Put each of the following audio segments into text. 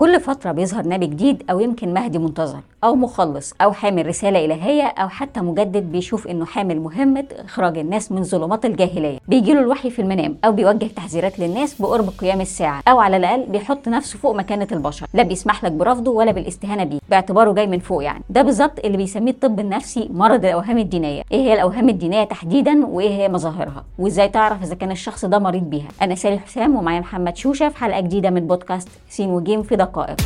كل فترة بيظهر نبي جديد أو يمكن مهدي منتظر أو مخلص أو حامل رسالة إلهية أو حتى مجدد بيشوف إنه حامل مهمة إخراج الناس من ظلمات الجاهلية. بيجيله الوحي في المنام أو بيوجه تحذيرات للناس بقرب قيام الساعة أو على الأقل بيحط نفسه فوق مكانة البشر. لا بيسمح لك برفضه ولا بالاستهانة بيه. باعتباره جاي من فوق يعني. ده بالظبط اللي بيسميه الطب النفسي مرض الأوهام الدينية. إيه هي الأوهام الدينية تحديدا وإيه هي مظاهرها؟ وإزاي تعرف إذا كان الشخص ده مريض بيها؟ أنا سالي حسام ومعايا محمد شوشة في حلقة جديدة من بودكاست سين وجيم في دقائق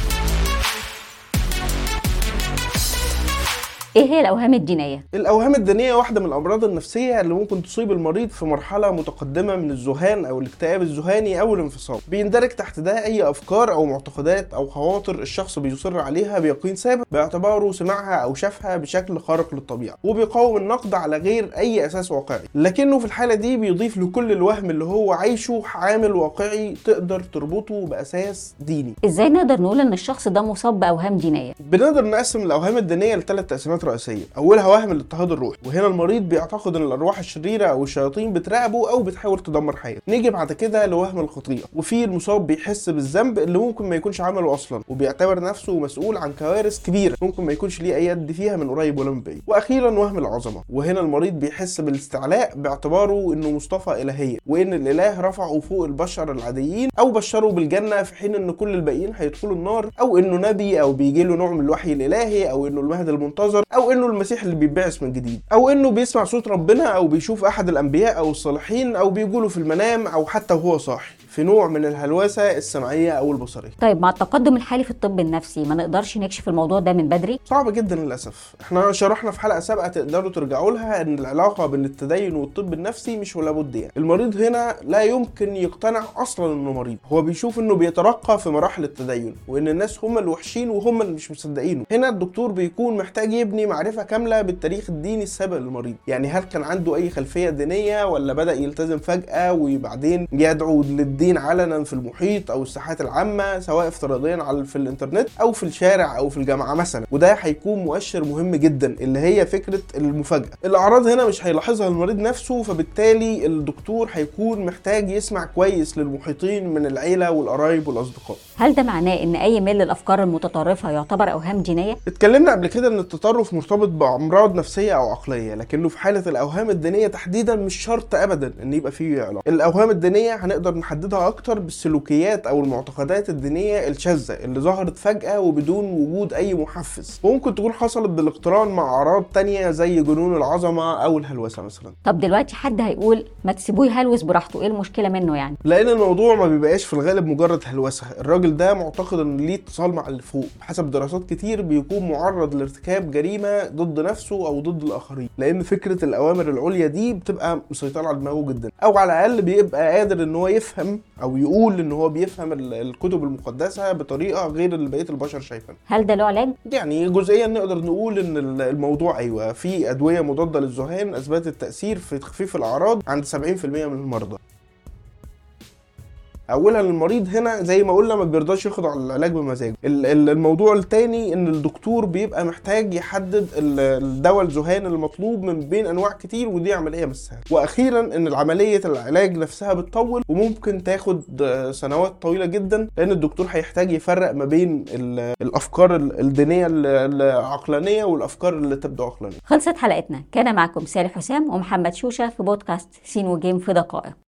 إيه هي الأوهام الدينية الأوهام الدينية واحدة من الأمراض النفسية اللي ممكن تصيب المريض في مرحلة متقدمة من الذهان أو الاكتئاب الذهاني أو الانفصام. بيندرج تحت ده أي أفكار أو معتقدات أو خواطر الشخص بيصر عليها بيقين ثابت باعتباره سمعها أو شافها بشكل خارق للطبيعة، وبيقاوم النقد على غير أي أساس واقعي. لكنه في الحالة دي بيضيف لكل الوهم اللي هو عايشه عامل واقعي تقدر تربطه بأساس ديني. إزاي نقدر نقول إن الشخص ده مصاب بأوهام دينية بنقدر نقسم الأوهام الدينية لثلاث تقسيمات رئيسية. أولها وهم الاضطهاد الروحي وهنا المريض بيعتقد إن الأرواح الشريرة أو الشياطين بتراقبه أو بتحاول تدمر حياته. نيجي بعد كده لوهم الخطيئة وفي المصاب بيحس بالذنب اللي ممكن ما يكونش عمله أصلا وبيعتبر نفسه مسؤول عن كوارث كبيرة ممكن ما يكونش ليه أي يد فيها من قريب ولا من بعيد. وأخيرا وهم العظمة وهنا المريض بيحس بالاستعلاء باعتباره إنه مصطفى الهيه وإن الإله رفعه فوق البشر العاديين أو بشره بالجنة في حين إن كل الباقيين هيدخلوا النار أو إنه نبي أو بيجي له نوع من الوحي الإلهي أو إنه المهدي المنتظر أو إنه المسيح اللي بيتبعث من جديد أو إنه بيسمع صوت ربنا أو بيشوف أحد الأنبياء أو الصالحين أو بيجوله في المنام أو حتى وهو صاحي في نوع من الهلوسة السمعية أو البصرية. طيب مع التقدم الحالي في الطب النفسي ما نقدرش نكشف الموضوع ده من بدري؟ صعب جدا للأسف. إحنا شرحنا في حلقة سابقة تقدروا ترجعوا لها إن العلاقة بين التدين والطب النفسي مش ولا بد يعني. المريض هنا لا يمكن يقتنع أصلا إنه مريض. هو بيشوف إنه بيترقى في مراحل التدين وإن الناس هم الوحشين وهم اللي مش مصدقينه. هنا الدكتور بيكون محتاج يبني معرفة كاملة بالتاريخ الديني السابق للمريض. يعني هل كان عنده أي خلفية دينية ولا بدأ يلتزم فجأة وبعدين يدعو للدين علنا في المحيط أو الساحات العامة سواء افتراضيا على في الإنترنت أو في الشارع أو في الجامعة مثلا؟ وده هيكون مؤشر مهم جدا اللي هي فكرة المفاجأة. الأعراض هنا مش هيلاحظها المريض نفسه فبالتالي الدكتور هيكون محتاج يسمع كويس للمحيطين من العيلة والقرايب والأصدقاء. هل ده معناه إن أي ميل للأفكار المتطرفة يعتبر أوهام دينيه اتكلمنا قبل كده إن التطرف مرتبط بأمراض نفسية أو عقلية لكنه في حالة الأوهام الدينية تحديدا مش شرط ابدا إن يبقى فيه علاقه الأوهام الدينية هنقدر نحددها أكتر بالسلوكيات أو المعتقدات الدينية الشاذة اللي ظهرت فجأة وبدون وجود أي محفز. وممكن تكون حصلت بالاقتران مع أعراض تانية زي جنون العظمة أو الهلوسة مثلا. طب دلوقتي حد هيقول ما تسيبوه يهلوس براحته إيه المشكلة منه يعني؟ لأن الموضوع ما بيبقاش في الغالب مجرد هلوسة. الراجل ده معتقد إن ليه اتصال مع اللي فوق. بحسب دراسات كتير بيكون معرض لارتكاب جريمه ضد نفسه أو ضد الآخرين. لأن فكرة الأوامر العليا دي بتبقى مسيطرة على دماغه جدا. أو على الأقل بيبقى قادر إن هو يفهم أو يقول إن هو بيفهم ال- الكتب المقدسة بطريقة غير اللي بقية البشر شايفاها هل ده له علاج يعني جزئيا نقدر نقول إن ال- الموضوع أيوه في أدوية مضادة للذهان أثبتت تأثير في تخفيف الأعراض عند 70% من المرضى. اولها المريض هنا زي ما قلنا ما بيرضاش ياخد العلاج بمزاجه. ال- ال- الموضوع التاني إن الدكتور بيبقى محتاج يحدد ال- الدواء الذهان المطلوب من بين أنواع كتير ودي عملية مش سهله وأخيرا إن عملية العلاج نفسها بتطول وممكن تاخد سنوات طويلة جدا لأن الدكتور هيحتاج يفرق ما بين ال- الأفكار ال- الدينية ال- العقلانية والأفكار اللي تبدو عقلانية. خلصت حلقتنا. كان معكم سالي حسام ومحمد شوشة في بودكاست سين وجيم في دقائق.